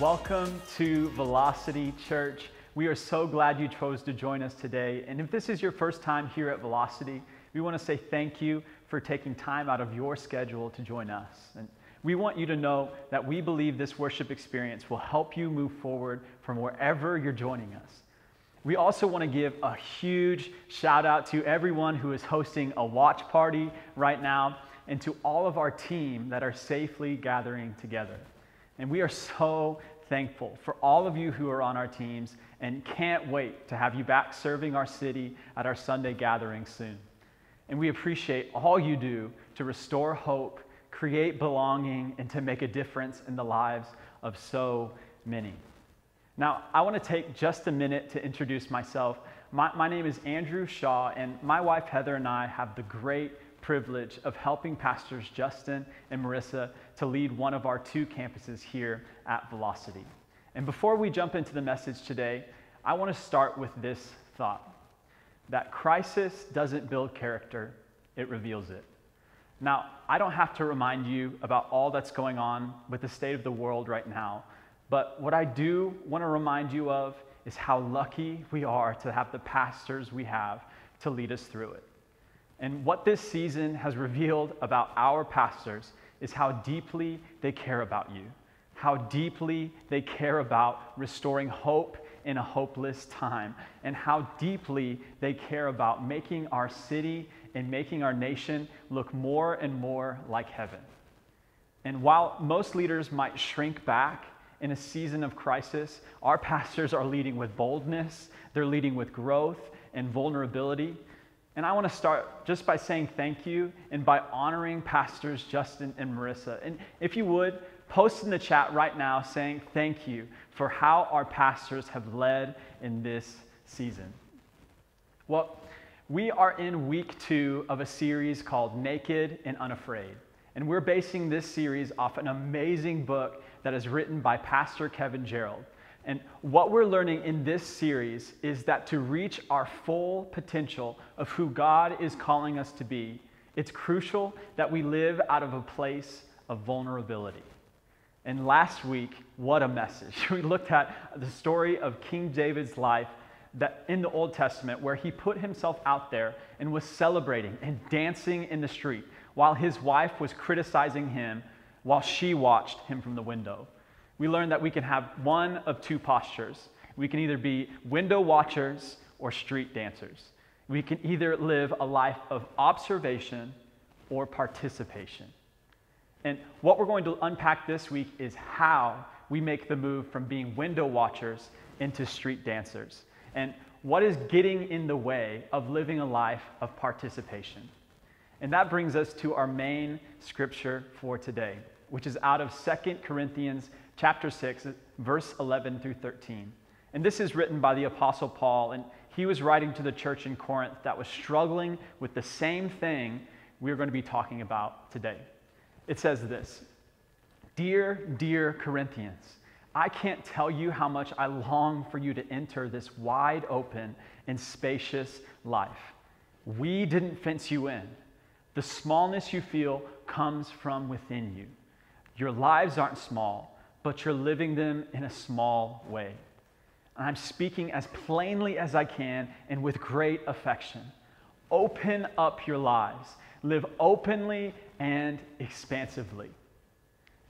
Welcome to Velocity Church. We are so glad you chose to join us today. And if this is your first time here at Velocity, we want to say thank you for taking time out of your schedule to join us. And we want you to know that we believe this worship experience will help you move forward from wherever you're joining us. We also want to give a huge shout out to everyone who is hosting a watch party right now and to all of our team that are safely gathering together. And we are so thankful for all of you who are on our teams and can't wait to have you back serving our city at our Sunday gathering soon. And we appreciate all you do to restore hope, create belonging, and to make a difference in the lives of so many. Now, I want to take just a minute to introduce myself. My, my name is Andrew Shaw, and my wife Heather and I have the great privilege of helping pastors Justin and Marissa to lead one of our two campuses here at Velocity. And before we jump into the message today, I want to start with this thought that crisis doesn't build character, it reveals it. Now, I don't have to remind you about all that's going on with the state of the world right now, but what I do want to remind you of is how lucky we are to have the pastors we have to lead us through it. And what this season has revealed about our pastors is how deeply they care about you, how deeply they care about restoring hope in a hopeless time, and how deeply they care about making our city and making our nation look more and more like heaven. And while most leaders might shrink back in a season of crisis, our pastors are leading with boldness, they're leading with growth and vulnerability. And I want to start just by saying thank you and by honoring Pastors Justin and Marissa. And if you would, post in the chat right now saying thank you for how our pastors have led in this season. Well, we are in week two of a series called Naked and Unafraid. And we're basing this series off an amazing book that is written by Pastor Kevin Gerald. And what we're learning in this series is that to reach our full potential of who God is calling us to be, it's crucial that we live out of a place of vulnerability. And last week, what a message. We looked at the story of King David's life that in the Old Testament where he put himself out there and was celebrating and dancing in the street while his wife was criticizing him while she watched him from the window we learned that we can have one of two postures. We can either be window watchers or street dancers. We can either live a life of observation or participation. And what we're going to unpack this week is how we make the move from being window watchers into street dancers. And what is getting in the way of living a life of participation. And that brings us to our main scripture for today, which is out of Second Corinthians chapter 6, verse 11 through 13. And this is written by the Apostle Paul, and he was writing to the church in Corinth that was struggling with the same thing we're going to be talking about today. It says this Dear, dear Corinthians, I can't tell you how much I long for you to enter this wide open and spacious life. We didn't fence you in. The smallness you feel comes from within you. Your lives aren't small but you're living them in a small way. And I'm speaking as plainly as I can and with great affection. Open up your lives, live openly and expansively.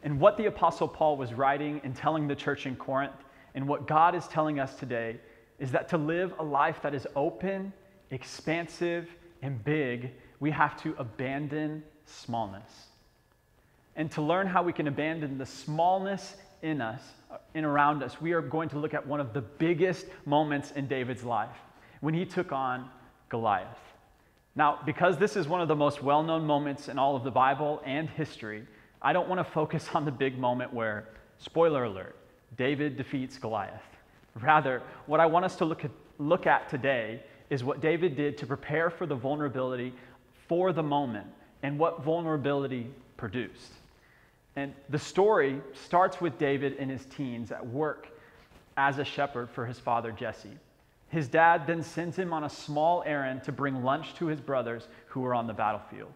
And what the Apostle Paul was writing and telling the church in Corinth, and what God is telling us today, is that to live a life that is open, expansive, and big, we have to abandon smallness. And to learn how we can abandon the smallness in us, uh, in around us, we are going to look at one of the biggest moments in David's life when he took on Goliath. Now, because this is one of the most well known moments in all of the Bible and history, I don't want to focus on the big moment where, spoiler alert, David defeats Goliath. Rather, what I want us to look at, look at today is what David did to prepare for the vulnerability for the moment and what vulnerability produced. And the story starts with David in his teens at work as a shepherd for his father Jesse. His dad then sends him on a small errand to bring lunch to his brothers who were on the battlefield.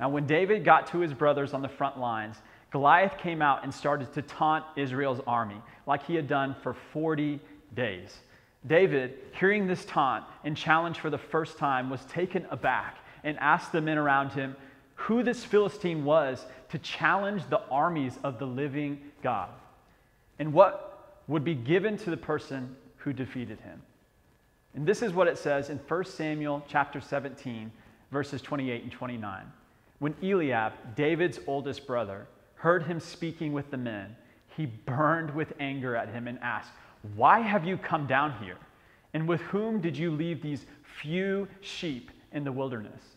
Now, when David got to his brothers on the front lines, Goliath came out and started to taunt Israel's army like he had done for 40 days. David, hearing this taunt and challenge for the first time, was taken aback and asked the men around him who this Philistine was to challenge the armies of the living God and what would be given to the person who defeated him. And this is what it says in 1 Samuel chapter 17, verses 28 and 29. When Eliab, David's oldest brother, heard him speaking with the men, he burned with anger at him and asked, Why have you come down here? And with whom did you leave these few sheep in the wilderness?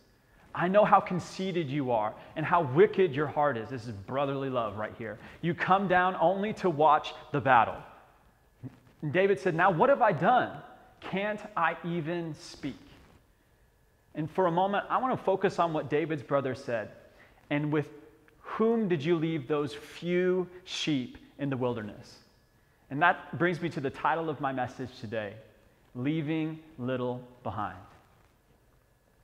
I know how conceited you are and how wicked your heart is. This is brotherly love right here. You come down only to watch the battle. And David said, Now what have I done? Can't I even speak? And for a moment, I want to focus on what David's brother said. And with whom did you leave those few sheep in the wilderness? And that brings me to the title of my message today Leaving Little Behind.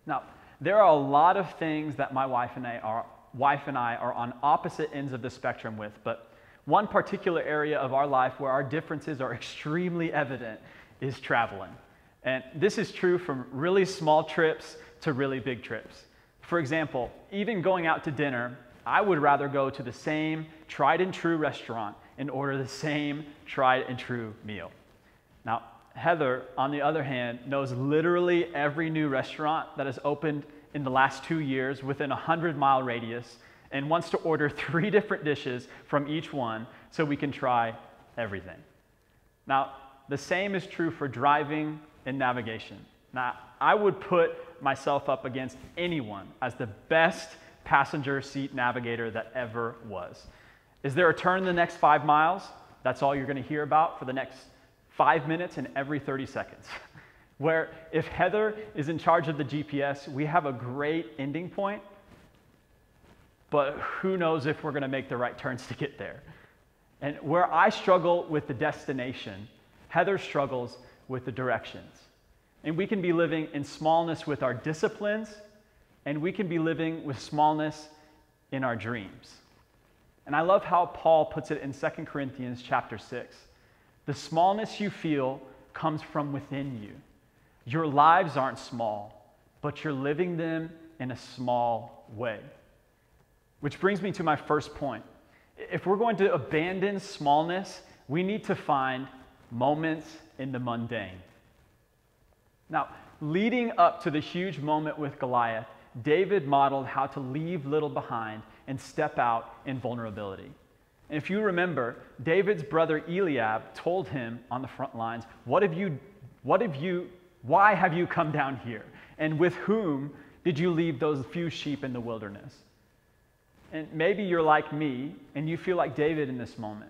Now, there are a lot of things that my wife and I are, wife and I are on opposite ends of the spectrum with, but one particular area of our life where our differences are extremely evident is traveling. And this is true from really small trips to really big trips. For example, even going out to dinner, I would rather go to the same tried and true restaurant and order the same tried and true meal. Now, Heather, on the other hand, knows literally every new restaurant that has opened in the last two years within a 100 mile radius and wants to order three different dishes from each one so we can try everything. Now, the same is true for driving and navigation. Now, I would put myself up against anyone as the best passenger seat navigator that ever was. Is there a turn in the next five miles? That's all you're going to hear about for the next five minutes and every 30 seconds. Where if Heather is in charge of the GPS, we have a great ending point, but who knows if we're to make the right turns to get there. And where I struggle with the destination, Heather struggles with the directions. And we can be living in smallness with our disciplines, and we can be living with smallness in our dreams. And I love how Paul puts it in 2 Corinthians chapter 6. The smallness you feel comes from within you. Your lives aren't small, but you're living them in a small way. Which brings me to my first point. If we're going to abandon smallness, we need to find moments in the mundane. Now, leading up to the huge moment with Goliath, David modeled how to leave little behind and step out in vulnerability. And if you remember, David's brother Eliab told him on the front lines, What have you, what have you, why have you come down here? And with whom did you leave those few sheep in the wilderness? And maybe you're like me and you feel like David in this moment.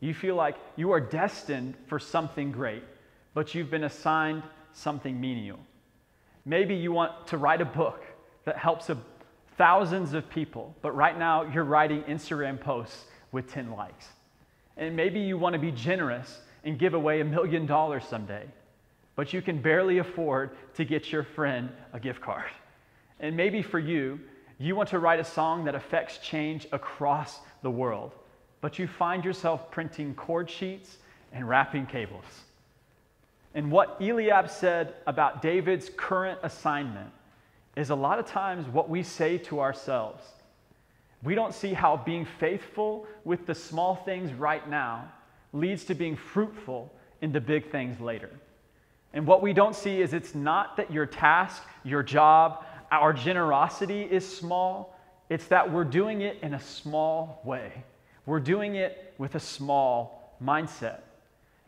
You feel like you are destined for something great, but you've been assigned something menial. Maybe you want to write a book that helps a, thousands of people, but right now you're writing Instagram posts with 10 likes. And maybe you want to be generous and give away a million dollars someday, but you can barely afford to get your friend a gift card. And maybe for you, you want to write a song that affects change across the world, but you find yourself printing chord sheets and wrapping cables. And what Eliab said about David's current assignment is a lot of times what we say to ourselves. We don't see how being faithful with the small things right now leads to being fruitful in the big things later. And what we don't see is it's not that your task, your job, our generosity is small, it's that we're doing it in a small way. We're doing it with a small mindset.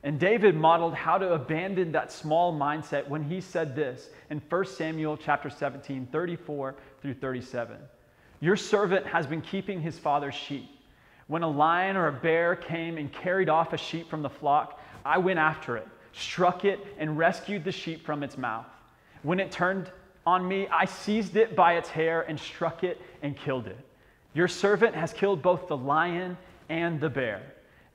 And David modeled how to abandon that small mindset when he said this in 1 Samuel chapter 17, 34 through 37. Your servant has been keeping his father's sheep. When a lion or a bear came and carried off a sheep from the flock, I went after it, struck it, and rescued the sheep from its mouth. When it turned on me, I seized it by its hair and struck it and killed it. Your servant has killed both the lion and the bear.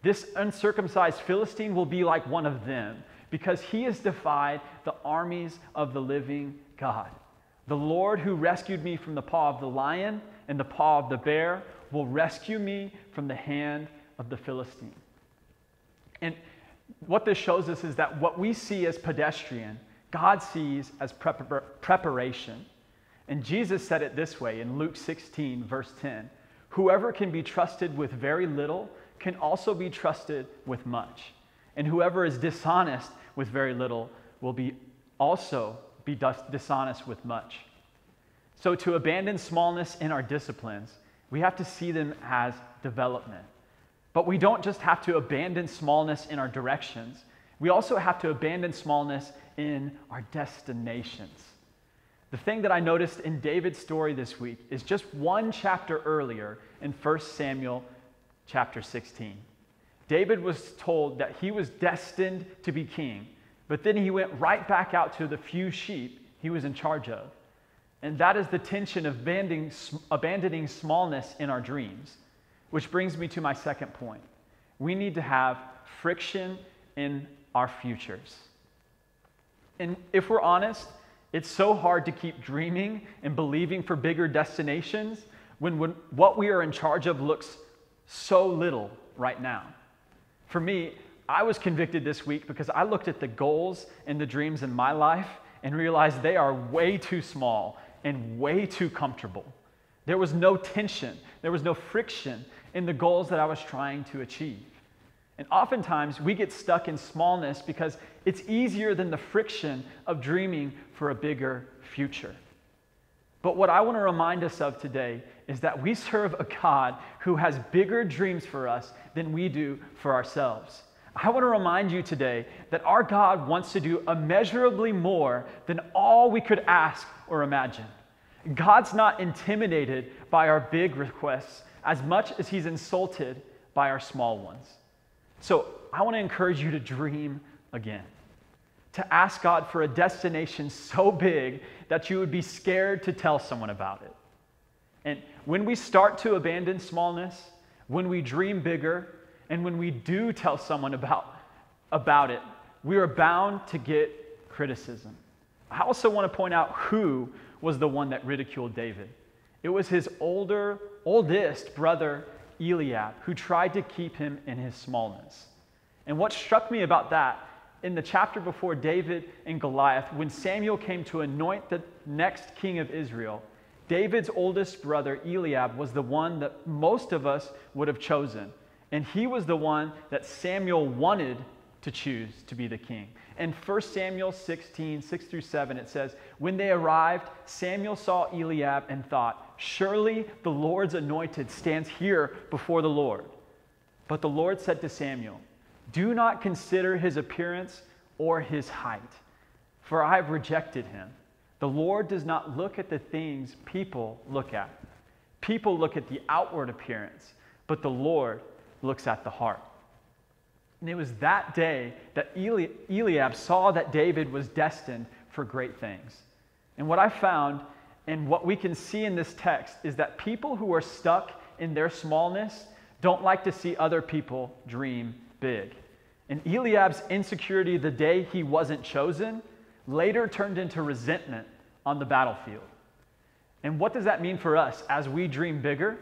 This uncircumcised Philistine will be like one of them because he has defied the armies of the living God. The Lord who rescued me from the paw of the lion and the paw of the bear will rescue me from the hand of the Philistine. And what this shows us is that what we see as pedestrian, God sees as prepar- preparation. And Jesus said it this way in Luke 16, verse 10 Whoever can be trusted with very little can also be trusted with much. And whoever is dishonest with very little will be also be dishonest with much. So, to abandon smallness in our disciplines, we have to see them as development. But we don't just have to abandon smallness in our directions, we also have to abandon smallness in our destinations. The thing that I noticed in David's story this week is just one chapter earlier in 1 Samuel chapter 16. David was told that he was destined to be king, but then he went right back out to the few sheep he was in charge of. And that is the tension of abandoning, abandoning smallness in our dreams, which brings me to my second point. We need to have friction in our futures. And if we're honest, it's so hard to keep dreaming and believing for bigger destinations when, when what we are in charge of looks so little right now. For me, I was convicted this week because I looked at the goals and the dreams in my life and realized they are way too small and way too comfortable. There was no tension, there was no friction in the goals that I was trying to achieve. And oftentimes we get stuck in smallness because it's easier than the friction of dreaming for a bigger future. But what I want to remind us of today is that we serve a God who has bigger dreams for us than we do for ourselves. I want to remind you today that our God wants to do immeasurably more than all we could ask or imagine. God's not intimidated by our big requests as much as he's insulted by our small ones. So I want to encourage you to dream again, to ask God for a destination so big that you would be scared to tell someone about it. And when we start to abandon smallness, when we dream bigger, and when we do tell someone about, about it, we are bound to get criticism. I also want to point out who was the one that ridiculed David. It was his older, oldest brother, Eliab, who tried to keep him in his smallness. And what struck me about that, in the chapter before David and Goliath, when Samuel came to anoint the next king of Israel, David's oldest brother, Eliab, was the one that most of us would have chosen. And he was the one that Samuel wanted to choose to be the king. In 1 Samuel 16, 6 through 7, it says, When they arrived, Samuel saw Eliab and thought, Surely the Lord's anointed stands here before the Lord. But the Lord said to Samuel, Do not consider his appearance or his height, for I have rejected him. The Lord does not look at the things people look at. People look at the outward appearance, but the Lord looks at the heart. And it was that day that Eli- Eliab saw that David was destined for great things. And what I found and what we can see in this text is that people who are stuck in their smallness don't like to see other people dream big. And Eliab's insecurity the day he wasn't chosen later turned into resentment on the battlefield. And what does that mean for us as we dream bigger?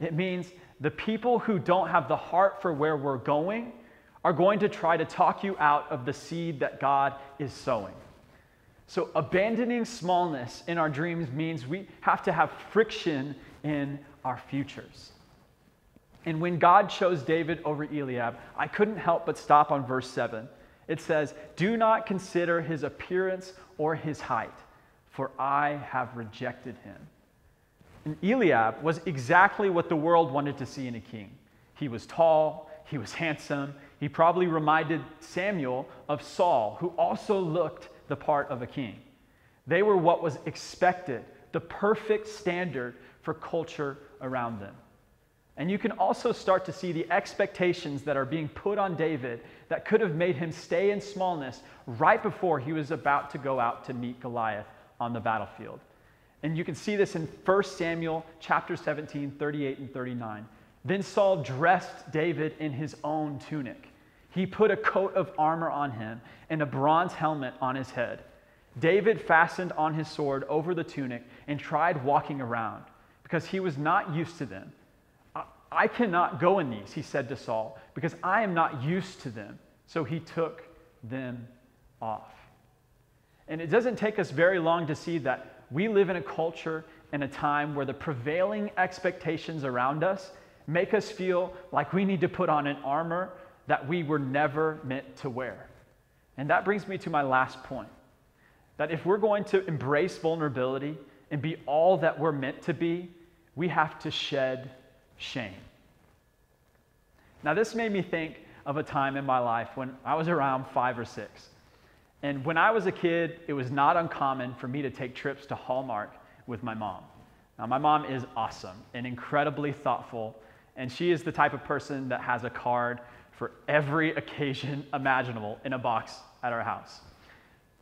It means the people who don't have the heart for where we're going are going to try to talk you out of the seed that God is sowing. So, abandoning smallness in our dreams means we have to have friction in our futures. And when God chose David over Eliab, I couldn't help but stop on verse 7. It says, Do not consider his appearance or his height, for I have rejected him. And Eliab was exactly what the world wanted to see in a king. He was tall, he was handsome, he probably reminded Samuel of Saul, who also looked the part of a king. They were what was expected, the perfect standard for culture around them. And you can also start to see the expectations that are being put on David that could have made him stay in smallness right before he was about to go out to meet Goliath on the battlefield. And you can see this in 1 Samuel chapter 17, 38 and 39. Then Saul dressed David in his own tunic. He put a coat of armor on him and a bronze helmet on his head. David fastened on his sword over the tunic and tried walking around because he was not used to them. I cannot go in these, he said to Saul, because I am not used to them. So he took them off. And it doesn't take us very long to see that we live in a culture and a time where the prevailing expectations around us make us feel like we need to put on an armor that we were never meant to wear. And that brings me to my last point that if we're going to embrace vulnerability and be all that we're meant to be, we have to shed shame. Now, this made me think of a time in my life when I was around five or six. And when I was a kid, it was not uncommon for me to take trips to Hallmark with my mom. Now, my mom is awesome and incredibly thoughtful, and she is the type of person that has a card for every occasion imaginable in a box at our house.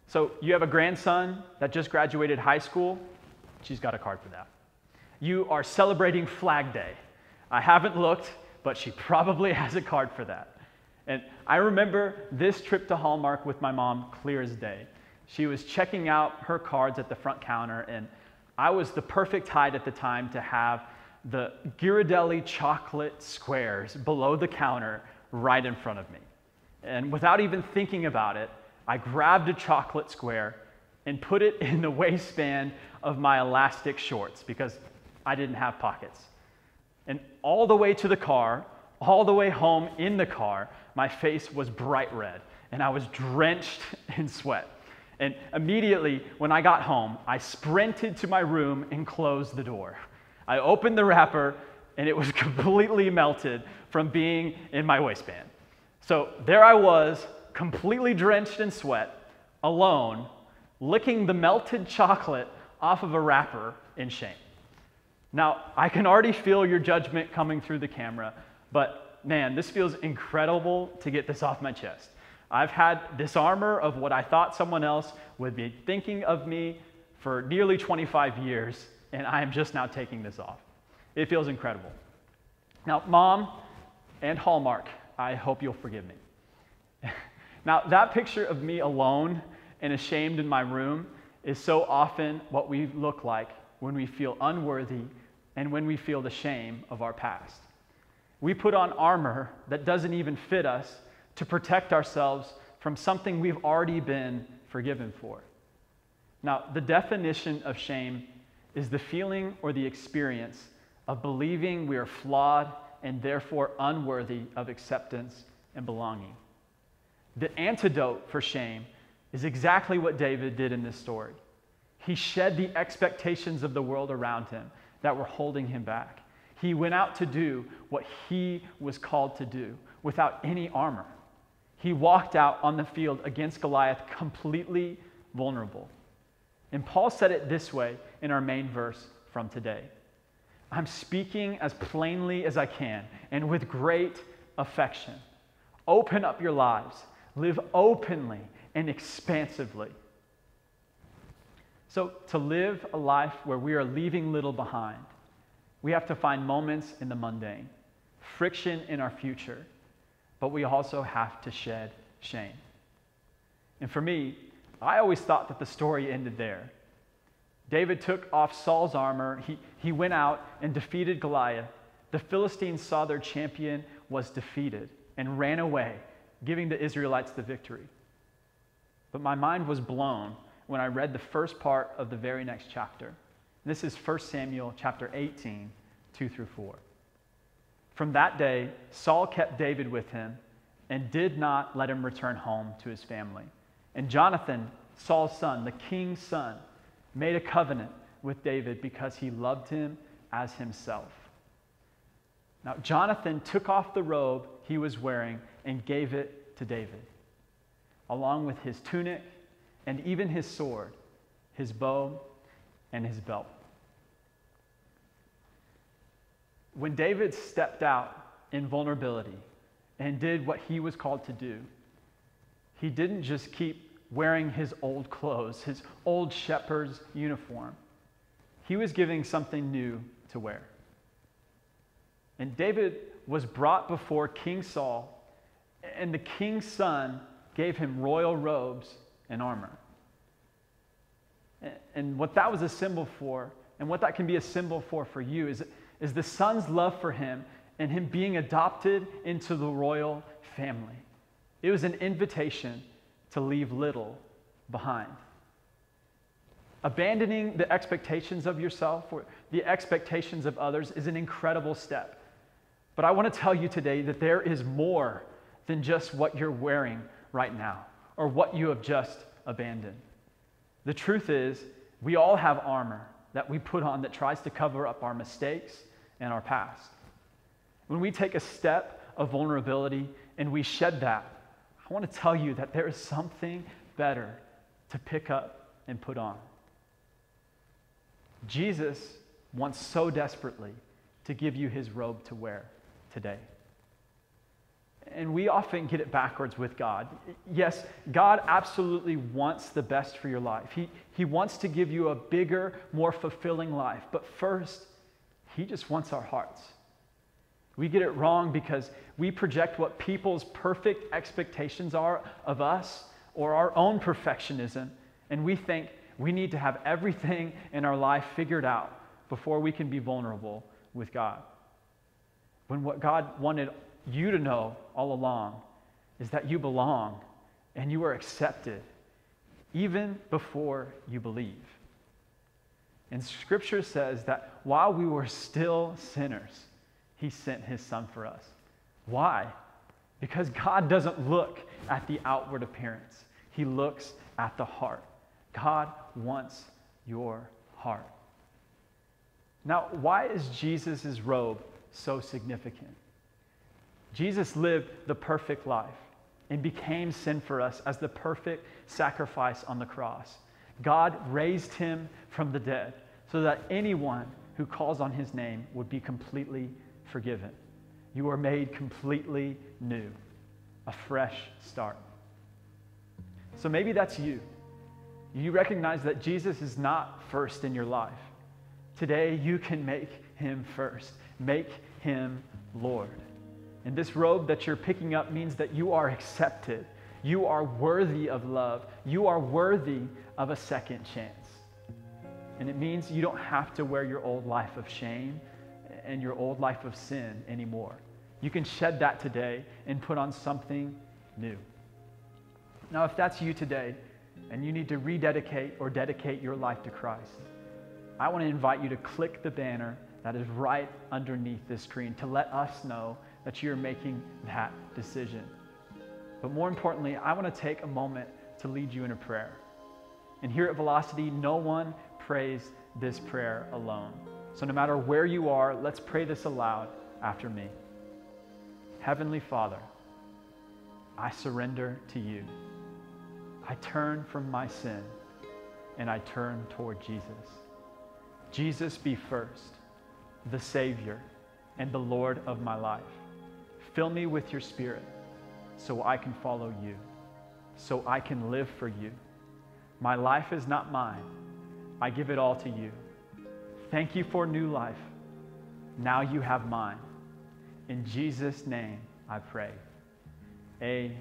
So, you have a grandson that just graduated high school, she's got a card for that. You are celebrating Flag Day. I haven't looked, but she probably has a card for that. And I remember this trip to Hallmark with my mom clear as day. She was checking out her cards at the front counter, and I was the perfect height at the time to have the Ghirardelli chocolate squares below the counter right in front of me. And without even thinking about it, I grabbed a chocolate square and put it in the waistband of my elastic shorts because I didn't have pockets. And all the way to the car, all the way home in the car, my face was bright red and I was drenched in sweat. And immediately when I got home, I sprinted to my room and closed the door. I opened the wrapper and it was completely melted from being in my waistband. So there I was, completely drenched in sweat, alone, licking the melted chocolate off of a wrapper in shame. Now, I can already feel your judgment coming through the camera, but man, this feels incredible to get this off my chest. I've had this armor of what I thought someone else would be thinking of me for nearly 25 years, and I am just now taking this off. It feels incredible. Now, mom and Hallmark, I hope you'll forgive me. now, that picture of me alone and ashamed in my room is so often what we look like when we feel unworthy and when we feel the shame of our past. We put on armor that doesn't even fit us to protect ourselves from something we've already been forgiven for. Now, the definition of shame is the feeling or the experience of believing we are flawed and therefore unworthy of acceptance and belonging. The antidote for shame is exactly what David did in this story. He shed the expectations of the world around him that were holding him back. He went out to do what he was called to do without any armor. He walked out on the field against Goliath completely vulnerable. And Paul said it this way in our main verse from today I'm speaking as plainly as I can and with great affection. Open up your lives, live openly and expansively. So, to live a life where we are leaving little behind, we have to find moments in the mundane, friction in our future, but we also have to shed shame. And for me, I always thought that the story ended there. David took off Saul's armor, he, he went out and defeated Goliath. The Philistines saw their champion was defeated and ran away, giving the Israelites the victory. But my mind was blown when I read the first part of the very next chapter. This is 1 Samuel chapter 18, 2 through 4. From that day, Saul kept David with him and did not let him return home to his family. And Jonathan, Saul's son, the king's son, made a covenant with David because he loved him as himself. Now, Jonathan took off the robe he was wearing and gave it to David, along with his tunic and even his sword, his bow, and his belt. When David stepped out in vulnerability and did what he was called to do, he didn't just keep wearing his old clothes, his old shepherd's uniform. He was giving something new to wear. And David was brought before King Saul, and the king's son gave him royal robes and armor. And what that was a symbol for, and what that can be a symbol for for you, is, is the son's love for him and him being adopted into the royal family. It was an invitation to leave little behind. Abandoning the expectations of yourself or the expectations of others is an incredible step. But I want to tell you today that there is more than just what you're wearing right now or what you have just abandoned. The truth is, we all have armor that we put on that tries to cover up our mistakes and our past. When we take a step of vulnerability and we shed that, I want to tell you that there is something better to pick up and put on. Jesus wants so desperately to give you his robe to wear today. And we often get it backwards with God. Yes, God absolutely wants the best for your life. He, he wants to give you a bigger, more fulfilling life. But first, He just wants our hearts. We get it wrong because we project what people's perfect expectations are of us or our own perfectionism, and we think we need to have everything in our life figured out before we can be vulnerable with God. When what God wanted you to know all along is that you belong and you are accepted even before you believe. And scripture says that while we were still sinners, he sent his son for us. Why? Because God doesn't look at the outward appearance, he looks at the heart. God wants your heart. Now, why is Jesus' robe so significant? Jesus lived the perfect life and became sin for us as the perfect sacrifice on the cross. God raised him from the dead so that anyone who calls on his name would be completely forgiven. You are made completely new, a fresh start. So maybe that's you. You recognize that Jesus is not first in your life. Today, you can make him first, make him Lord. And this robe that you're picking up means that you are accepted. You are worthy of love. You are worthy of a second chance. And it means you don't have to wear your old life of shame and your old life of sin anymore. You can shed that today and put on something new. Now, if that's you today and you need to rededicate or dedicate your life to Christ, I want to invite you to click the banner that is right underneath this screen to let us know that you're making that decision. But more importantly, I want to take a moment to lead you in a prayer. And here at Velocity, no one prays this prayer alone. So no matter where you are, let's pray this aloud after me. Heavenly Father, I surrender to you. I turn from my sin and I turn toward Jesus. Jesus be first, the Savior and the Lord of my life. Fill me with your spirit so I can follow you, so I can live for you. My life is not mine. I give it all to you. Thank you for new life. Now you have mine. In Jesus' name I pray. Amen.